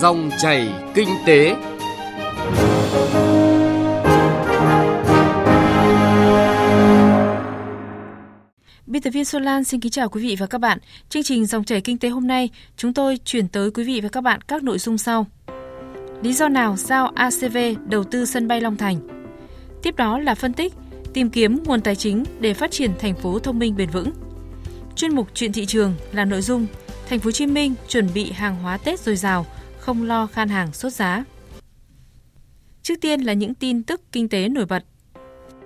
Dòng chảy kinh tế. Biên tập viên Xuân Lan xin kính chào quý vị và các bạn. Chương trình Dòng chảy kinh tế hôm nay, chúng tôi chuyển tới quý vị và các bạn các nội dung sau. Lý do nào giao ACV đầu tư sân bay Long Thành? Tiếp đó là phân tích, tìm kiếm nguồn tài chính để phát triển thành phố thông minh bền vững. Chuyên mục chuyện thị trường là nội dung Thành phố Hồ Chí Minh chuẩn bị hàng hóa Tết dồi dào, không lo khan hàng sốt giá. Trước tiên là những tin tức kinh tế nổi bật.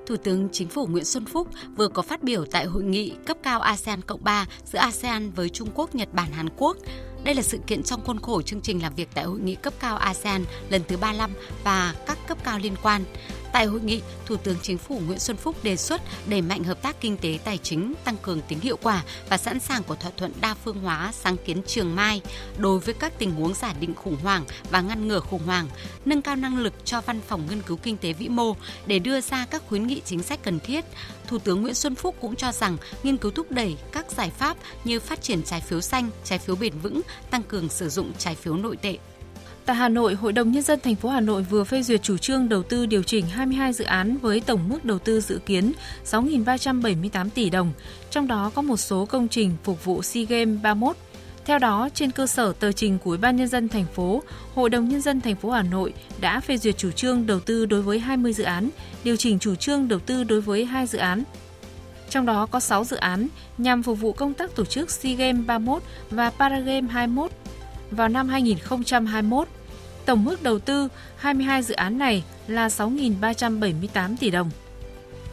Thủ tướng Chính phủ Nguyễn Xuân Phúc vừa có phát biểu tại hội nghị cấp cao ASEAN Cộng 3 giữa ASEAN với Trung Quốc, Nhật Bản, Hàn Quốc. Đây là sự kiện trong khuôn khổ chương trình làm việc tại hội nghị cấp cao ASEAN lần thứ 35 và các cấp cao liên quan. Tại hội nghị, Thủ tướng Chính phủ Nguyễn Xuân Phúc đề xuất đẩy mạnh hợp tác kinh tế tài chính, tăng cường tính hiệu quả và sẵn sàng của thỏa thuận đa phương hóa sáng kiến Trường Mai đối với các tình huống giả định khủng hoảng và ngăn ngừa khủng hoảng, nâng cao năng lực cho Văn phòng Nghiên cứu Kinh tế Vĩ mô để đưa ra các khuyến nghị chính sách cần thiết. Thủ tướng Nguyễn Xuân Phúc cũng cho rằng nghiên cứu thúc đẩy các giải pháp như phát triển trái phiếu xanh, trái phiếu bền vững, tăng cường sử dụng trái phiếu nội tệ. Tại Hà Nội, Hội đồng Nhân dân thành phố Hà Nội vừa phê duyệt chủ trương đầu tư điều chỉnh 22 dự án với tổng mức đầu tư dự kiến 6.378 tỷ đồng, trong đó có một số công trình phục vụ SEA Games 31. Theo đó, trên cơ sở tờ trình của Ủy ban nhân dân thành phố, Hội đồng nhân dân thành phố Hà Nội đã phê duyệt chủ trương đầu tư đối với 20 dự án, điều chỉnh chủ trương đầu tư đối với 2 dự án. Trong đó có 6 dự án nhằm phục vụ công tác tổ chức SEA Games 31 và Paragame 21 vào năm 2021. Tổng mức đầu tư 22 dự án này là 6.378 tỷ đồng.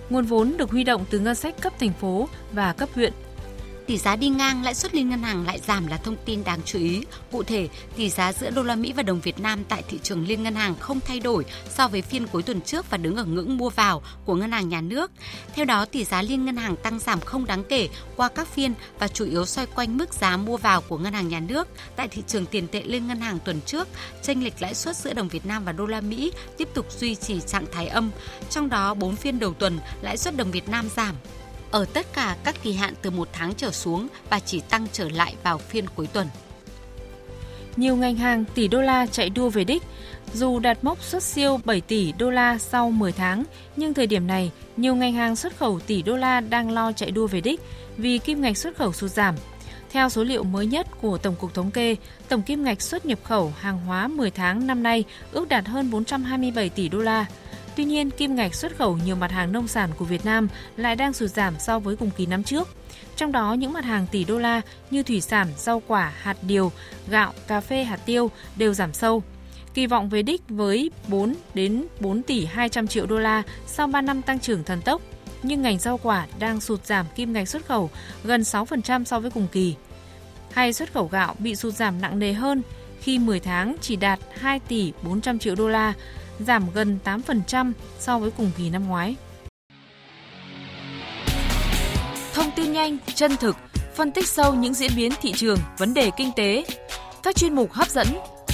Nguồn vốn được huy động từ ngân sách cấp thành phố và cấp huyện – Tỷ giá đi ngang, lãi suất liên ngân hàng lại giảm là thông tin đáng chú ý. Cụ thể, tỷ giá giữa đô la Mỹ và đồng Việt Nam tại thị trường liên ngân hàng không thay đổi so với phiên cuối tuần trước và đứng ở ngưỡng mua vào của ngân hàng nhà nước. Theo đó, tỷ giá liên ngân hàng tăng giảm không đáng kể qua các phiên và chủ yếu xoay quanh mức giá mua vào của ngân hàng nhà nước. Tại thị trường tiền tệ liên ngân hàng tuần trước, chênh lệch lãi suất giữa đồng Việt Nam và đô la Mỹ tiếp tục duy trì trạng thái âm. Trong đó, 4 phiên đầu tuần, lãi suất đồng Việt Nam giảm ở tất cả các kỳ hạn từ một tháng trở xuống và chỉ tăng trở lại vào phiên cuối tuần. Nhiều ngành hàng tỷ đô la chạy đua về đích, dù đạt mốc xuất siêu 7 tỷ đô la sau 10 tháng, nhưng thời điểm này, nhiều ngành hàng xuất khẩu tỷ đô la đang lo chạy đua về đích vì kim ngạch xuất khẩu sụt giảm. Theo số liệu mới nhất của Tổng cục Thống kê, tổng kim ngạch xuất nhập khẩu hàng hóa 10 tháng năm nay ước đạt hơn 427 tỷ đô la, Tuy nhiên, kim ngạch xuất khẩu nhiều mặt hàng nông sản của Việt Nam lại đang sụt giảm so với cùng kỳ năm trước. Trong đó, những mặt hàng tỷ đô la như thủy sản, rau quả, hạt điều, gạo, cà phê, hạt tiêu đều giảm sâu. Kỳ vọng về đích với 4 đến 4 tỷ 200 triệu đô la sau 3 năm tăng trưởng thần tốc, nhưng ngành rau quả đang sụt giảm kim ngạch xuất khẩu gần 6% so với cùng kỳ. Hay xuất khẩu gạo bị sụt giảm nặng nề hơn khi 10 tháng chỉ đạt 2 tỷ 400 triệu đô la, giảm gần 8% so với cùng kỳ năm ngoái. Thông tin nhanh, chân thực, phân tích sâu những diễn biến thị trường, vấn đề kinh tế. Các chuyên mục hấp dẫn,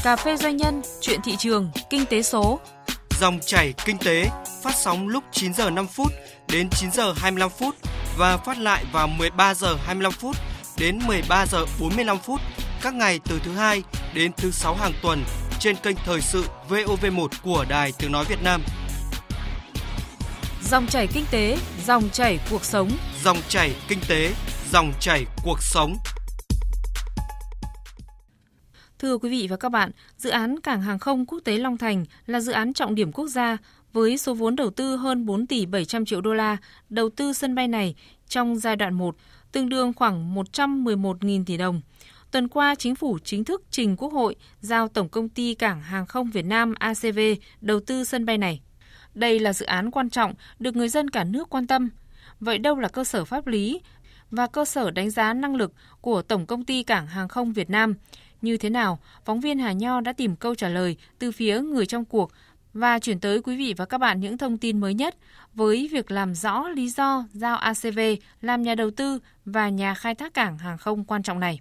cà phê doanh nhân, chuyện thị trường, kinh tế số. Dòng chảy kinh tế phát sóng lúc 9 giờ 5 phút đến 9 giờ 25 phút và phát lại vào 13 giờ 25 phút đến 13 giờ 45 phút các ngày từ thứ hai đến thứ sáu hàng tuần trên kênh Thời sự VOV1 của Đài Tiếng Nói Việt Nam. Dòng chảy kinh tế, dòng chảy cuộc sống. Dòng chảy kinh tế, dòng chảy cuộc sống. Thưa quý vị và các bạn, dự án Cảng hàng không quốc tế Long Thành là dự án trọng điểm quốc gia với số vốn đầu tư hơn 4 tỷ 700 triệu đô la. Đầu tư sân bay này trong giai đoạn 1 tương đương khoảng 111.000 tỷ đồng – Tuần qua, Chính phủ chính thức trình Quốc hội giao Tổng Công ty Cảng Hàng không Việt Nam ACV đầu tư sân bay này. Đây là dự án quan trọng được người dân cả nước quan tâm. Vậy đâu là cơ sở pháp lý và cơ sở đánh giá năng lực của Tổng Công ty Cảng Hàng không Việt Nam? Như thế nào? Phóng viên Hà Nho đã tìm câu trả lời từ phía người trong cuộc và chuyển tới quý vị và các bạn những thông tin mới nhất với việc làm rõ lý do giao ACV làm nhà đầu tư và nhà khai thác cảng hàng không quan trọng này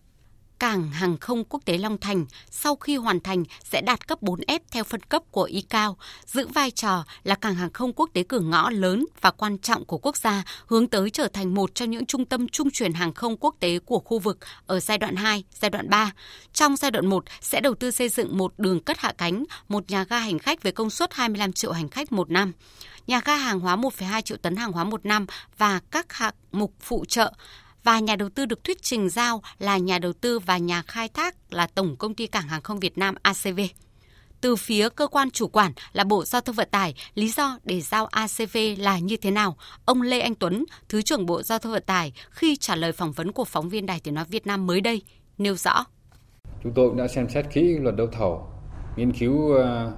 cảng hàng không quốc tế Long Thành sau khi hoàn thành sẽ đạt cấp 4S theo phân cấp của ICAO, giữ vai trò là cảng hàng không quốc tế cửa ngõ lớn và quan trọng của quốc gia, hướng tới trở thành một trong những trung tâm trung chuyển hàng không quốc tế của khu vực ở giai đoạn 2, giai đoạn 3. Trong giai đoạn 1 sẽ đầu tư xây dựng một đường cất hạ cánh, một nhà ga hành khách với công suất 25 triệu hành khách một năm nhà ga hàng hóa 1,2 triệu tấn hàng hóa một năm và các hạng mục phụ trợ và nhà đầu tư được thuyết trình giao là nhà đầu tư và nhà khai thác là Tổng Công ty Cảng Hàng không Việt Nam ACV. Từ phía cơ quan chủ quản là Bộ Giao thông Vận tải, lý do để giao ACV là như thế nào? Ông Lê Anh Tuấn, Thứ trưởng Bộ Giao thông Vận tải khi trả lời phỏng vấn của phóng viên Đài Tiếng Nói Việt Nam mới đây, nêu rõ. Chúng tôi cũng đã xem xét kỹ luật đấu thầu, nghiên cứu ờ,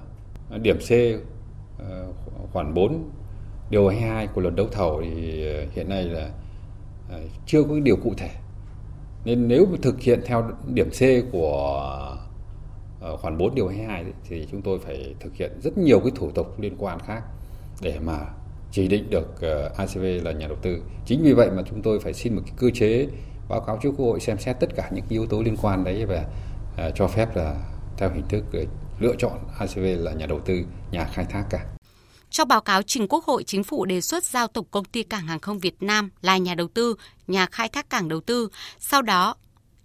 điểm C ờ, khoản 4 điều 22 của luật đấu thầu thì ờ, hiện nay là Ờ, chưa có điều cụ thể. Nên nếu thực hiện theo điểm C của ờ, khoản 4 điều 22 thì chúng tôi phải thực hiện rất nhiều cái thủ tục liên quan khác để mà chỉ định được ờ, ACV là nhà đầu tư. Chính vì vậy mà chúng tôi phải xin một cái cơ chế báo cáo trước Quốc hội xem xét tất cả những yếu tố liên quan đấy và cho phép là theo hình thức lựa chọn ACV là nhà đầu tư, nhà khai thác cả. Trong báo cáo trình Quốc hội, Chính phủ đề xuất giao Tổng Công ty Cảng Hàng không Việt Nam là nhà đầu tư, nhà khai thác cảng đầu tư, sau đó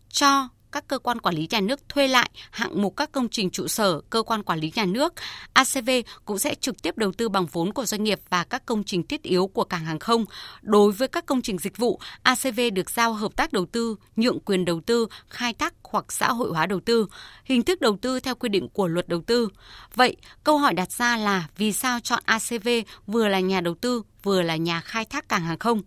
cho các cơ quan quản lý nhà nước thuê lại hạng mục các công trình trụ sở, cơ quan quản lý nhà nước. ACV cũng sẽ trực tiếp đầu tư bằng vốn của doanh nghiệp và các công trình thiết yếu của cảng hàng không. Đối với các công trình dịch vụ, ACV được giao hợp tác đầu tư, nhượng quyền đầu tư, khai thác hoặc xã hội hóa đầu tư, hình thức đầu tư theo quy định của luật đầu tư. Vậy, câu hỏi đặt ra là vì sao chọn ACV vừa là nhà đầu tư vừa là nhà khai thác cảng hàng không.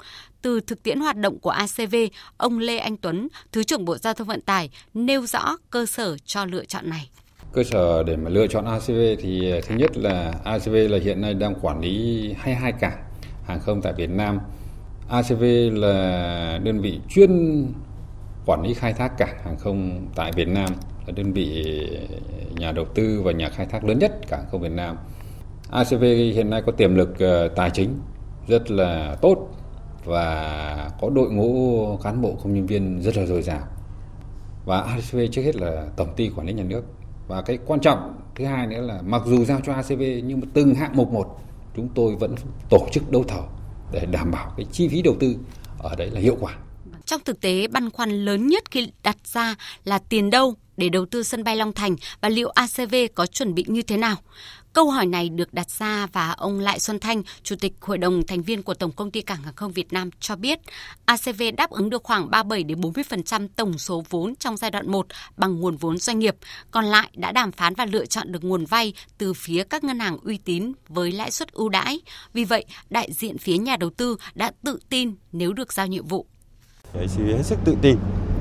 Từ thực tiễn hoạt động của ACV, ông Lê Anh Tuấn, Thứ trưởng Bộ Giao thông Vận tải, nêu rõ cơ sở cho lựa chọn này. Cơ sở để mà lựa chọn ACV thì ờ, thứ nhất là ACV là hiện nay đang quản lý 22 cảng hàng không tại Việt Nam. ACV là đơn vị chuyên quản lý khai thác cảng hàng không tại Việt Nam, là đơn vị ờ, nhà đầu tư và nhà khai thác lớn nhất cảng không Việt Nam. ACV hiện nay có tiềm lực ờ, tài chính rất là tốt và có đội ngũ cán bộ công nhân viên rất là dồi dào. Và ACV trước hết là tổng ty quản lý nhà nước. Và cái quan trọng thứ hai nữa là mặc dù giao cho ACV nhưng mà từng hạng mục một chúng tôi vẫn tổ chức đấu thầu để đảm bảo cái chi phí đầu tư ở đấy là hiệu quả. Trong thực tế, băn khoăn lớn nhất khi đặt ra là tiền đâu để đầu tư sân bay Long Thành và liệu ACV có chuẩn bị như thế nào? Câu hỏi này được đặt ra và ông Lại Xuân Thanh, Chủ tịch Hội đồng thành viên của Tổng công ty Cảng hàng không Việt Nam cho biết, ACV đáp ứng được khoảng 37 đến 40% tổng số vốn trong giai đoạn 1 bằng nguồn vốn doanh nghiệp, còn lại đã đàm phán và lựa chọn được nguồn vay từ phía các ngân hàng uy tín với lãi suất ưu đãi. Vì vậy, đại diện phía nhà đầu tư đã tự tin nếu được giao nhiệm vụ. ACV hết sức tự tin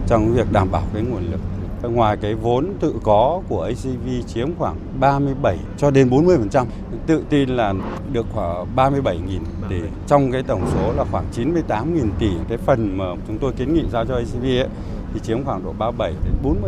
trong việc đảm bảo cái nguồn lực ngoài cái vốn tự có của ACV chiếm khoảng 37 cho đến 40%, tự tin là được khoảng 37.000 tỷ. Trong cái tổng số là khoảng 98.000 tỷ, cái phần mà chúng tôi kiến nghị giao cho ACV ấy, thì chiếm khoảng độ 37 đến 40%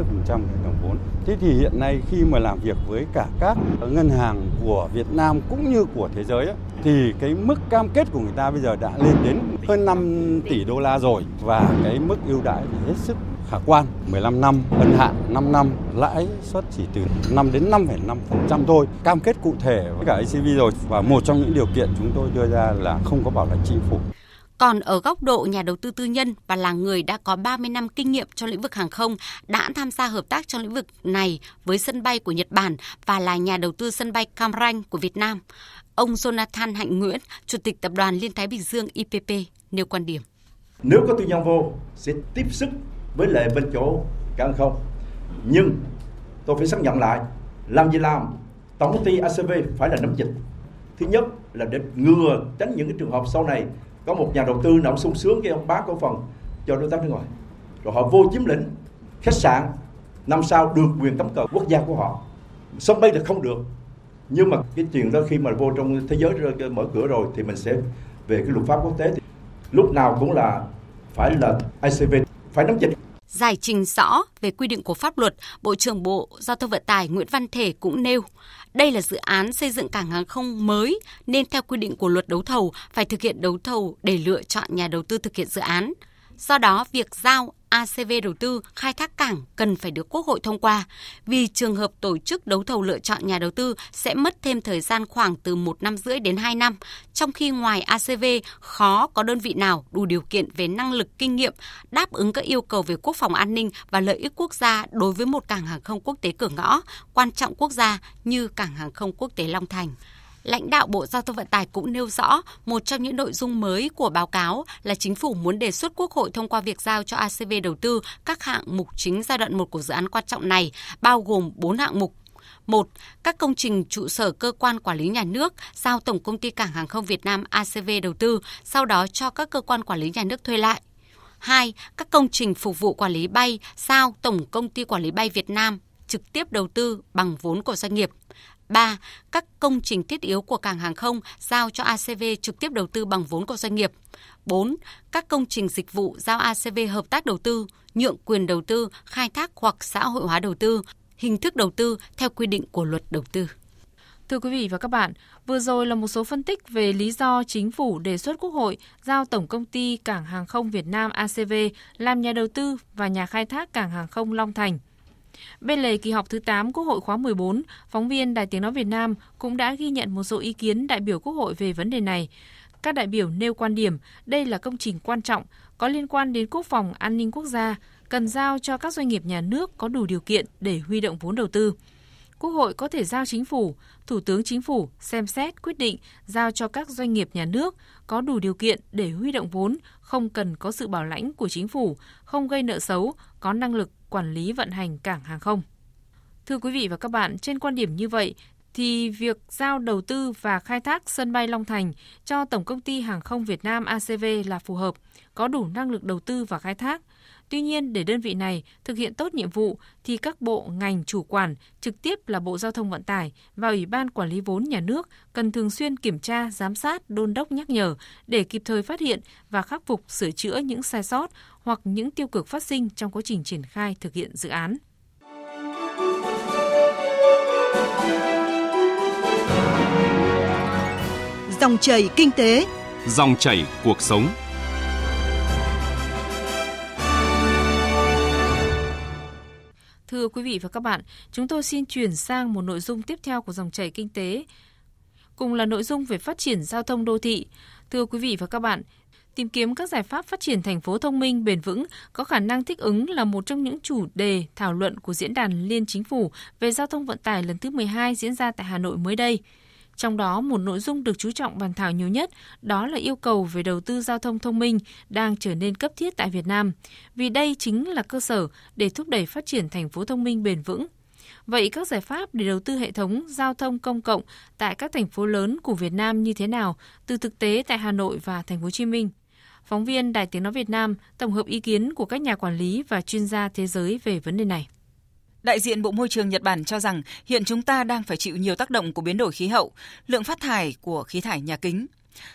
tổng vốn. Thế thì hiện nay khi mà làm việc với cả các ngân hàng của Việt Nam cũng như của thế giới ấy, thì cái mức cam kết của người ta bây giờ đã lên đến hơn 5 tỷ đô la rồi và cái mức ưu đãi thì hết sức khả quan 15 năm ân hạn 5 năm lãi suất chỉ từ 5 đến 5,5% thôi cam kết cụ thể với cả ACV rồi và một trong những điều kiện chúng tôi đưa ra là không có bảo lãnh chính phủ còn ở góc độ nhà đầu tư tư nhân và là người đã có 30 năm kinh nghiệm trong lĩnh vực hàng không, đã tham gia hợp tác trong lĩnh vực này với sân bay của Nhật Bản và là nhà đầu tư sân bay Cam Ranh của Việt Nam. Ông Jonathan Hạnh Nguyễn, Chủ tịch Tập đoàn Liên Thái Bình Dương IPP, nêu quan điểm. Nếu có tư nhân vô, sẽ tiếp sức với lệ bên chỗ cảng không. Nhưng tôi phải xác nhận lại, làm gì làm, tổng công ty ACV phải là nắm dịch. Thứ nhất là để ngừa tránh những cái trường hợp sau này có một nhà đầu tư nào sung sướng cái ông bán cổ phần cho đối tác nước ngoài. Rồi họ vô chiếm lĩnh khách sạn, năm sao được quyền cắm cờ quốc gia của họ. Sân bay là không được, nhưng mà cái chuyện đó khi mà vô trong thế giới mở cửa rồi thì mình sẽ về cái luật pháp quốc tế thì lúc nào cũng là phải là ICV phải nắm dịch. Giải trình rõ về quy định của pháp luật, Bộ trưởng Bộ Giao thông Vận tải Nguyễn Văn Thể cũng nêu, đây là dự án xây dựng cảng hàng không mới nên theo quy định của luật đấu thầu phải thực hiện đấu thầu để lựa chọn nhà đầu tư thực hiện dự án. Do đó, việc giao ACV đầu tư khai thác cảng cần phải được Quốc hội thông qua, vì trường hợp tổ chức đấu thầu lựa chọn nhà đầu tư sẽ mất thêm thời gian khoảng từ 1 năm rưỡi đến 2 năm, trong khi ngoài ACV khó có đơn vị nào đủ điều kiện về năng lực kinh nghiệm đáp ứng các yêu cầu về quốc phòng an ninh và lợi ích quốc gia đối với một cảng hàng không quốc tế cửa ngõ, quan trọng quốc gia như cảng hàng không quốc tế Long Thành lãnh đạo Bộ Giao thông Vận tải cũng nêu rõ một trong những nội dung mới của báo cáo là chính phủ muốn đề xuất Quốc hội thông qua việc giao cho ACV đầu tư các hạng mục chính giai đoạn 1 của dự án quan trọng này, bao gồm 4 hạng mục một, Các công trình trụ sở cơ quan quản lý nhà nước giao Tổng công ty Cảng hàng không Việt Nam ACV đầu tư, sau đó cho các cơ quan quản lý nhà nước thuê lại. 2. Các công trình phục vụ quản lý bay giao Tổng công ty Quản lý bay Việt Nam trực tiếp đầu tư bằng vốn của doanh nghiệp. 3. Các công trình thiết yếu của cảng hàng không giao cho ACV trực tiếp đầu tư bằng vốn của doanh nghiệp. 4. Các công trình dịch vụ giao ACV hợp tác đầu tư, nhượng quyền đầu tư, khai thác hoặc xã hội hóa đầu tư, hình thức đầu tư theo quy định của luật đầu tư. Thưa quý vị và các bạn, vừa rồi là một số phân tích về lý do chính phủ đề xuất Quốc hội giao Tổng công ty Cảng hàng không Việt Nam ACV làm nhà đầu tư và nhà khai thác cảng hàng không Long Thành. Bên lề kỳ họp thứ 8 Quốc hội khóa 14, phóng viên Đài Tiếng Nói Việt Nam cũng đã ghi nhận một số ý kiến đại biểu Quốc hội về vấn đề này. Các đại biểu nêu quan điểm đây là công trình quan trọng, có liên quan đến quốc phòng an ninh quốc gia, cần giao cho các doanh nghiệp nhà nước có đủ điều kiện để huy động vốn đầu tư. Quốc hội có thể giao chính phủ, Thủ tướng Chính phủ xem xét quyết định giao cho các doanh nghiệp nhà nước có đủ điều kiện để huy động vốn, không cần có sự bảo lãnh của chính phủ, không gây nợ xấu, có năng lực quản lý vận hành cảng hàng không. Thưa quý vị và các bạn, trên quan điểm như vậy thì việc giao đầu tư và khai thác sân bay Long Thành cho Tổng công ty Hàng không Việt Nam ACV là phù hợp, có đủ năng lực đầu tư và khai thác. Tuy nhiên, để đơn vị này thực hiện tốt nhiệm vụ thì các bộ ngành chủ quản, trực tiếp là Bộ Giao thông Vận tải và Ủy ban Quản lý vốn nhà nước cần thường xuyên kiểm tra, giám sát, đôn đốc nhắc nhở để kịp thời phát hiện và khắc phục sửa chữa những sai sót hoặc những tiêu cực phát sinh trong quá trình triển khai thực hiện dự án. Dòng chảy kinh tế, dòng chảy cuộc sống. Thưa quý vị và các bạn, chúng tôi xin chuyển sang một nội dung tiếp theo của dòng chảy kinh tế. Cùng là nội dung về phát triển giao thông đô thị. Thưa quý vị và các bạn, tìm kiếm các giải pháp phát triển thành phố thông minh bền vững có khả năng thích ứng là một trong những chủ đề thảo luận của diễn đàn liên chính phủ về giao thông vận tải lần thứ 12 diễn ra tại Hà Nội mới đây. Trong đó, một nội dung được chú trọng bàn thảo nhiều nhất đó là yêu cầu về đầu tư giao thông thông minh đang trở nên cấp thiết tại Việt Nam, vì đây chính là cơ sở để thúc đẩy phát triển thành phố thông minh bền vững. Vậy các giải pháp để đầu tư hệ thống giao thông công cộng tại các thành phố lớn của Việt Nam như thế nào từ thực tế tại Hà Nội và thành phố Hồ Chí Minh? Phóng viên Đài Tiếng nói Việt Nam tổng hợp ý kiến của các nhà quản lý và chuyên gia thế giới về vấn đề này. Đại diện Bộ Môi trường Nhật Bản cho rằng hiện chúng ta đang phải chịu nhiều tác động của biến đổi khí hậu, lượng phát thải của khí thải nhà kính.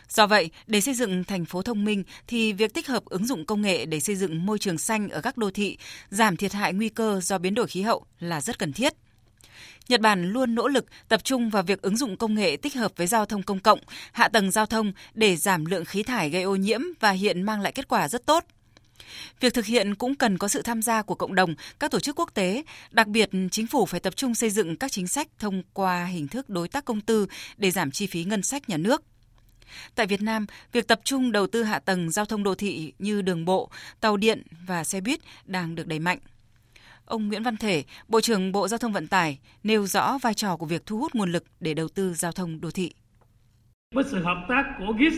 Do vậy, để xây dựng thành phố thông minh thì việc tích hợp ứng dụng công nghệ để xây dựng môi trường xanh ở các đô thị, giảm thiệt hại nguy cơ do biến đổi khí hậu là rất cần thiết. Nhật Bản luôn nỗ lực tập trung vào việc ứng dụng công nghệ tích hợp với giao thông công cộng, hạ tầng giao thông để giảm lượng khí thải gây ô nhiễm và hiện mang lại kết quả rất tốt. Việc thực hiện cũng cần có sự tham gia của cộng đồng, các tổ chức quốc tế, đặc biệt chính phủ phải tập trung xây dựng các chính sách thông qua hình thức đối tác công tư để giảm chi phí ngân sách nhà nước. Tại Việt Nam, việc tập trung đầu tư hạ tầng giao thông đô thị như đường bộ, tàu điện và xe buýt đang được đẩy mạnh. Ông Nguyễn Văn Thể, Bộ trưởng Bộ Giao thông Vận tải, nêu rõ vai trò của việc thu hút nguồn lực để đầu tư giao thông đô thị. Với sự hợp tác của GIS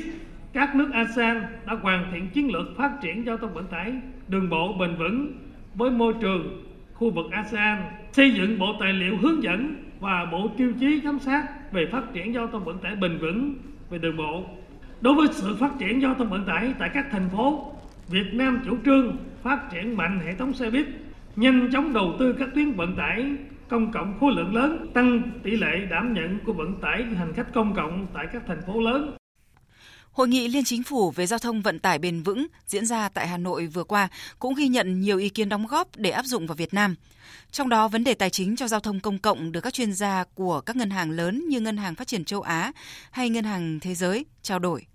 các nước ASEAN đã hoàn thiện chiến lược phát triển giao thông vận tải đường bộ bền vững với môi trường khu vực ASEAN, xây dựng bộ tài liệu hướng dẫn và bộ tiêu chí giám sát về phát triển giao thông vận tải bền vững về đường bộ. Đối với sự phát triển giao thông vận tải tại các thành phố, Việt Nam chủ trương phát triển mạnh hệ thống xe buýt, nhanh chóng đầu tư các tuyến vận tải công cộng khối lượng lớn, tăng tỷ lệ đảm nhận của vận tải hành khách công cộng tại các thành phố lớn. Hội nghị Liên Chính phủ về giao thông vận tải bền vững diễn ra tại Hà Nội vừa qua cũng ghi nhận nhiều ý kiến đóng góp để áp dụng vào Việt Nam. Trong đó, vấn đề tài chính cho giao thông công cộng được các chuyên gia của các ngân hàng lớn như Ngân hàng Phát triển châu Á hay Ngân hàng Thế giới trao đổi.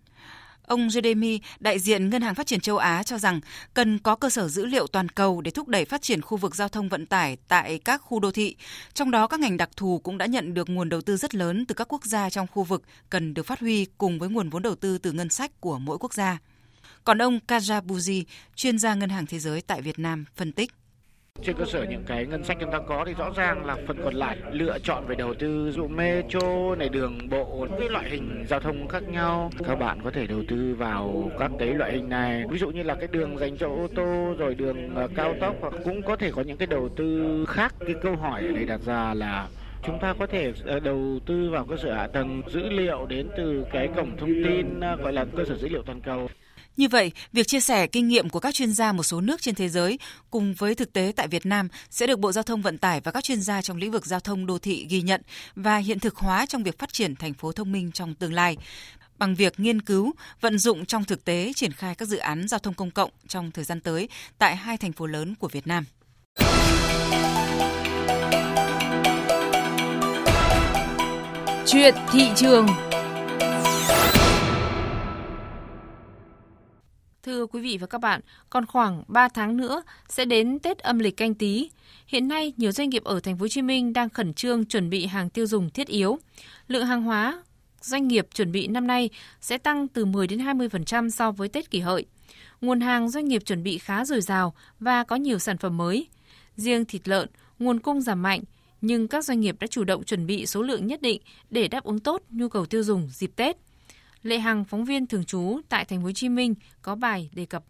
Ông Jeremy, đại diện Ngân hàng Phát triển châu Á cho rằng cần có cơ sở dữ liệu toàn cầu để thúc đẩy phát triển khu vực giao thông vận tải tại các khu đô thị. Trong đó các ngành đặc thù cũng đã nhận được nguồn đầu tư rất lớn từ các quốc gia trong khu vực cần được phát huy cùng với nguồn vốn đầu tư từ ngân sách của mỗi quốc gia. Còn ông Kajabuzi, chuyên gia Ngân hàng Thế giới tại Việt Nam, phân tích. Trên cơ sở những cái ngân sách chúng ta có thì rõ ràng là phần còn lại lựa chọn về đầu tư dụ metro này, đường bộ, cái loại hình giao thông khác nhau. Các bạn có thể đầu tư vào các cái loại hình này, ví dụ như là cái đường dành cho ô tô, rồi đường ờ, cao tốc, hoặc cũng có thể có những cái đầu tư khác. Cái câu hỏi ở đây đặt ra là chúng ta có thể ờ, đầu tư vào cơ sở hạ tầng dữ liệu đến từ cái cổng thông tin ờ, gọi là cơ sở dữ liệu toàn cầu như vậy, việc chia sẻ kinh nghiệm của các chuyên gia một số nước trên thế giới cùng với thực tế tại Việt Nam sẽ được Bộ Giao thông Vận tải và các chuyên gia trong lĩnh vực giao thông đô thị ghi nhận và hiện thực hóa trong việc phát triển thành phố thông minh trong tương lai bằng việc nghiên cứu, vận dụng trong thực tế triển khai các dự án giao thông công cộng trong thời gian tới tại hai thành phố lớn của Việt Nam. Chuyện thị trường Thưa quý vị và các bạn, còn khoảng 3 tháng nữa sẽ đến Tết âm lịch canh tí. Hiện nay, nhiều doanh nghiệp ở thành phố Hồ Chí Minh đang khẩn trương chuẩn bị hàng tiêu dùng thiết yếu. Lượng hàng hóa doanh nghiệp chuẩn bị năm nay sẽ tăng từ 10 đến 20% so với Tết kỷ hợi. Nguồn hàng doanh nghiệp chuẩn bị khá dồi dào và có nhiều sản phẩm mới. Riêng thịt lợn, nguồn cung giảm mạnh, nhưng các doanh nghiệp đã chủ động chuẩn bị số lượng nhất định để đáp ứng tốt nhu cầu tiêu dùng dịp Tết. Lệ Hằng, phóng viên thường trú tại thành phố Hồ Chí Minh có bài đề cập.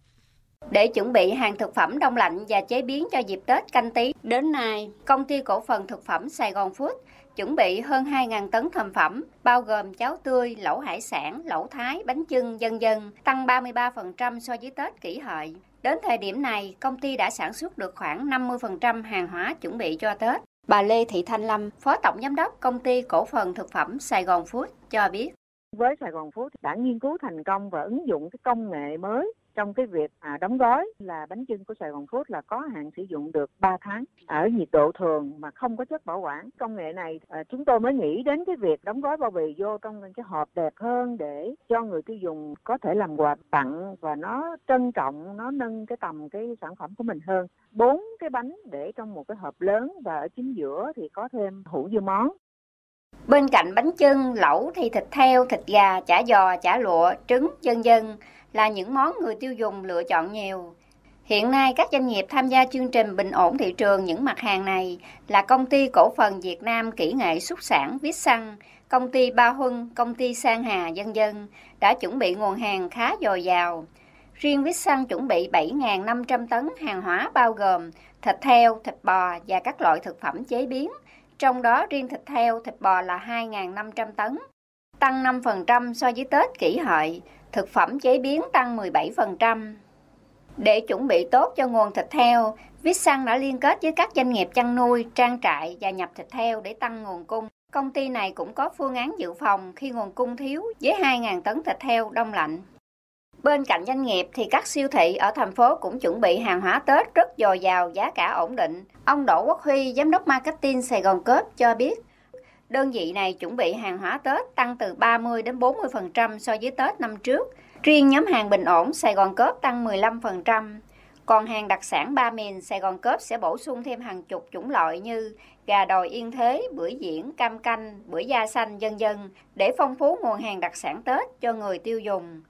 Để chuẩn bị hàng thực phẩm đông lạnh và chế biến cho dịp Tết canh tí, đến nay, công ty cổ phần thực phẩm Sài Gòn Food chuẩn bị hơn 2.000 tấn thành phẩm, bao gồm cháo tươi, lẩu hải sản, lẩu thái, bánh chưng, dân dân, tăng 33% so với Tết kỷ hợi. Đến thời điểm này, công ty đã sản xuất được khoảng 50% hàng hóa chuẩn bị cho Tết. Bà Lê Thị Thanh Lâm, Phó Tổng Giám đốc Công ty Cổ phần Thực phẩm Sài Gòn Food cho biết với Sài Gòn Phú đã nghiên cứu thành công và ứng dụng cái công nghệ mới trong cái việc à, đóng gói là bánh chưng của Sài Gòn Food là có hạn sử dụng được 3 tháng ở nhiệt độ thường mà không có chất bảo quản. Công nghệ này à, chúng tôi mới nghĩ đến cái việc đóng gói bao bì vô trong cái hộp đẹp hơn để cho người tiêu dùng có thể làm quà tặng và nó trân trọng, nó nâng cái tầm cái sản phẩm của mình hơn. Bốn cái bánh để trong một cái hộp lớn và ở chính giữa thì có thêm hũ dưa món Bên cạnh bánh chưng, lẩu thì thịt heo, thịt gà, chả giò, chả lụa, trứng, dân dân là những món người tiêu dùng lựa chọn nhiều. Hiện nay các doanh nghiệp tham gia chương trình bình ổn thị trường những mặt hàng này là công ty cổ phần Việt Nam Kỹ nghệ xuất sản Viết Xăng, công ty Ba Huân, công ty Sang Hà dân dân đã chuẩn bị nguồn hàng khá dồi dào. Riêng Viết Xăng chuẩn bị 7.500 tấn hàng hóa bao gồm thịt heo, thịt bò và các loại thực phẩm chế biến – trong đó riêng thịt heo, thịt bò là 2.500 tấn, tăng 5% so với Tết kỷ hợi, thực phẩm chế biến tăng 17%. Để chuẩn bị tốt cho nguồn thịt heo, Vitsan đã liên kết với các doanh nghiệp chăn nuôi, trang trại và nhập thịt heo để tăng nguồn cung. Công ty này cũng có phương án dự phòng khi nguồn cung thiếu với 2.000 tấn thịt heo đông lạnh. Bên cạnh doanh nghiệp thì các siêu thị ở thành phố cũng chuẩn bị hàng hóa Tết rất dồi dào, giá cả ổn định. Ông Đỗ Quốc Huy, giám đốc marketing Sài Gòn Cớp cho biết, đơn vị này chuẩn bị hàng hóa Tết tăng từ 30 đến 40% so với Tết năm trước. Riêng nhóm hàng bình ổn Sài Gòn Cớp tăng 15%. Còn hàng đặc sản ba miền Sài Gòn Cớp sẽ bổ sung thêm hàng chục chủng loại như gà đồi yên thế, bưởi diễn, cam canh, bưởi da xanh, dân dân để phong phú nguồn hàng đặc sản Tết cho người tiêu dùng.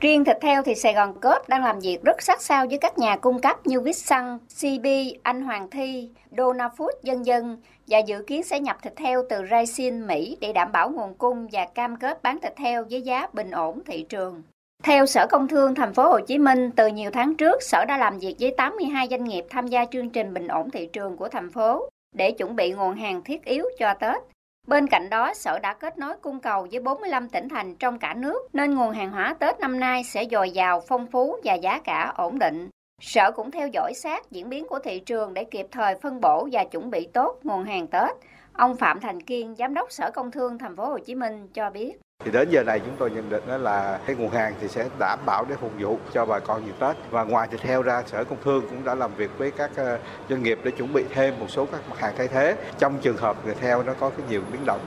Riêng thịt heo thì Sài Gòn Cốp đang làm việc rất sát sao với các nhà cung cấp như Vietsun, CB, Anh Hoàng Thi, Dona Food, dân dân và dự kiến sẽ nhập thịt heo từ Raisin, Mỹ để đảm bảo nguồn cung và cam kết bán thịt heo với giá bình ổn thị trường. Theo Sở Công Thương thành phố Hồ Chí Minh, từ nhiều tháng trước, Sở đã làm việc với 82 doanh nghiệp tham gia chương trình bình ổn thị trường của thành phố để chuẩn bị nguồn hàng thiết yếu cho Tết. Bên cạnh đó, Sở đã kết nối cung cầu với 45 tỉnh thành trong cả nước, nên nguồn hàng hóa Tết năm nay sẽ dồi dào, phong phú và giá cả ổn định. Sở cũng theo dõi sát diễn biến của thị trường để kịp thời phân bổ và chuẩn bị tốt nguồn hàng Tết. Ông Phạm Thành Kiên, Giám đốc Sở Công Thương Thành phố Hồ Chí Minh cho biết thì đến giờ này chúng tôi nhận định đó là cái nguồn hàng thì sẽ đảm bảo để phục vụ cho bà con dịp Tết và ngoài thịt heo ra sở công thương cũng đã làm việc với các ờ, doanh nghiệp để chuẩn bị thêm một số các mặt hàng thay thế trong trường hợp thịt heo nó có cái nhiều biến động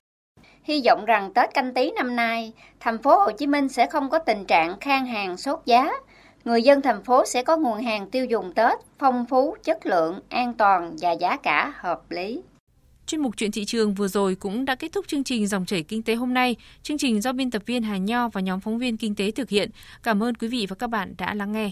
Hy vọng rằng Tết canh tí năm nay, thành phố Hồ Chí Minh sẽ không có tình trạng khan hàng sốt giá. Người dân thành phố sẽ có nguồn hàng tiêu dùng Tết phong phú, chất lượng, an toàn và giá cả hợp lý. Chuyên mục chuyện thị trường vừa rồi cũng đã kết thúc chương trình dòng chảy kinh tế hôm nay. Chương trình do biên tập viên Hà Nho và nhóm phóng viên kinh tế thực hiện. Cảm ơn quý vị và các bạn đã lắng nghe.